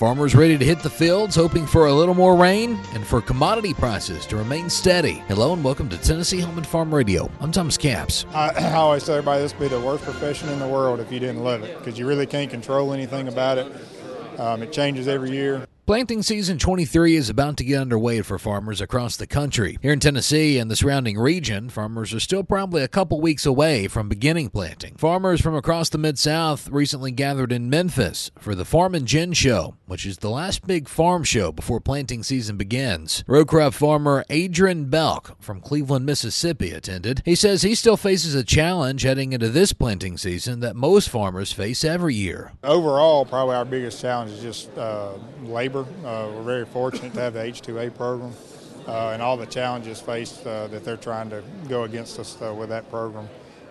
Farmers ready to hit the fields, hoping for a little more rain and for commodity prices to remain steady. Hello and welcome to Tennessee Home and Farm Radio. I'm Thomas Capps. I, I always tell everybody this would be the worst profession in the world if you didn't love it because you really can't control anything about it. Um, it changes every year. Planting season 23 is about to get underway for farmers across the country. Here in Tennessee and the surrounding region, farmers are still probably a couple weeks away from beginning planting. Farmers from across the Mid South recently gathered in Memphis for the Farm and Gin Show, which is the last big farm show before planting season begins. Row farmer Adrian Belk from Cleveland, Mississippi attended. He says he still faces a challenge heading into this planting season that most farmers face every year. Overall, probably our biggest challenge is just uh, labor uh, we're very fortunate to have the H2A program uh, and all the challenges faced uh, that they're trying to go against us with that program.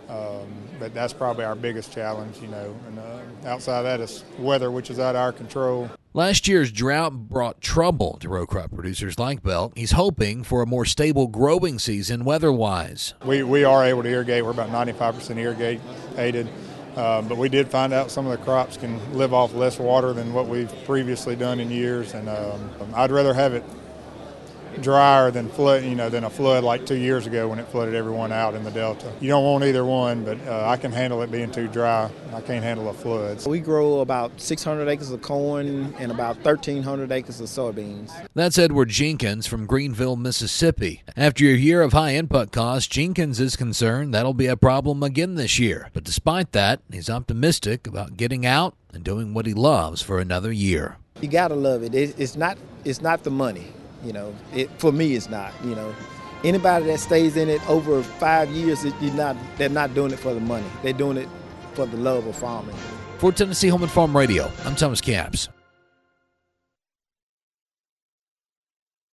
Um, but that's probably our biggest challenge, you know. And uh, outside of that is weather, which is out of our control. Last year's drought brought trouble to row crop producers like Belk. He's hoping for a more stable growing season weather wise. We, we are able to irrigate. We're about 95% irrigated. Uh, but we did find out some of the crops can live off less water than what we've previously done in years, and um, I'd rather have it drier than flood, you know, than a flood like two years ago when it flooded everyone out in the delta. You don't want either one, but uh, I can handle it being too dry. I can't handle a flood. We grow about 600 acres of corn and about 1,300 acres of soybeans. That's Edward Jenkins from Greenville, Mississippi. After a year of high input costs, Jenkins is concerned that'll be a problem again this year. But despite that, he's optimistic about getting out and doing what he loves for another year. You gotta love it. It's not. It's not the money. You know, it, for me, it's not. You know, anybody that stays in it over five years, it, you're not. They're not doing it for the money. They're doing it for the love of farming. For Tennessee Home and Farm Radio, I'm Thomas Capps.